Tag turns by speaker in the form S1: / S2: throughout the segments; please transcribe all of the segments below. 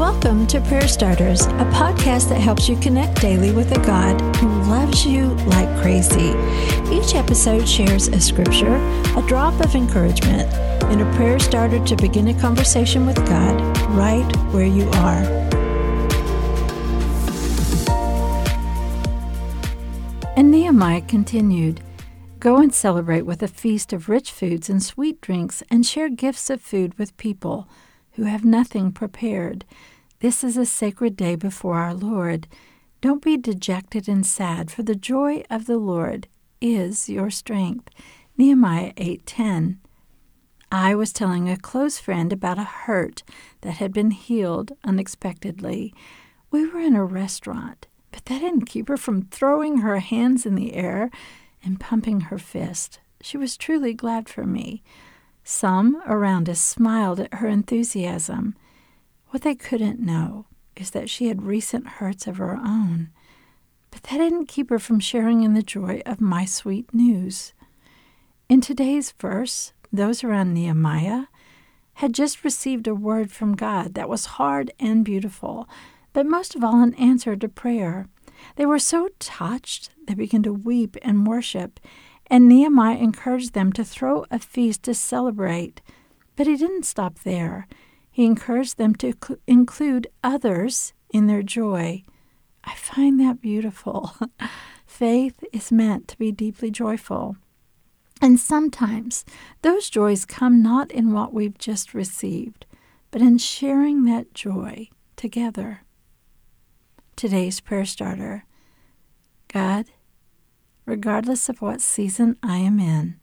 S1: Welcome to Prayer Starters, a podcast that helps you connect daily with a God who loves you like crazy. Each episode shares a scripture, a drop of encouragement, and a prayer starter to begin a conversation with God right where you are. And Nehemiah continued. Go and celebrate with a feast of rich foods and sweet drinks, and share gifts of food with people who have nothing prepared. This is a sacred day before our Lord. Don't be dejected and sad, for the joy of the Lord is your strength. Nehemiah 8:10. I was telling a close friend about a hurt that had been healed unexpectedly. We were in a restaurant, but that didn't keep her from throwing her hands in the air and pumping her fist. She was truly glad for me. Some around us smiled at her enthusiasm. What they couldn't know is that she had recent hurts of her own, but that didn't keep her from sharing in the joy of my sweet news. In today's verse, those around Nehemiah had just received a word from God that was hard and beautiful, but most of all an answer to prayer. They were so touched they began to weep and worship, and Nehemiah encouraged them to throw a feast to celebrate. But he didn't stop there. He encouraged them to cl- include others in their joy. I find that beautiful. Faith is meant to be deeply joyful. And sometimes those joys come not in what we've just received, but in sharing that joy together. Today's prayer starter God, regardless of what season I am in.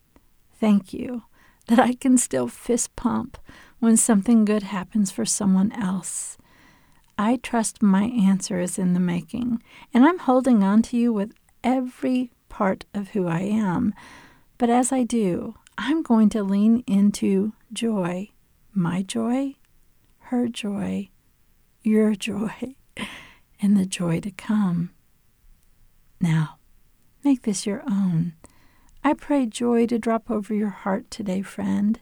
S1: Thank you that I can still fist pump when something good happens for someone else. I trust my answer is in the making, and I'm holding on to you with every part of who I am. But as I do, I'm going to lean into joy my joy, her joy, your joy, and the joy to come. Now, Make this your own. I pray joy to drop over your heart today, friend.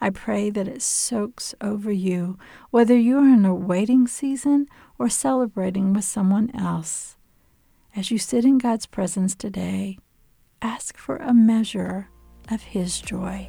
S1: I pray that it soaks over you, whether you are in a waiting season or celebrating with someone else. As you sit in God's presence today, ask for a measure of His joy.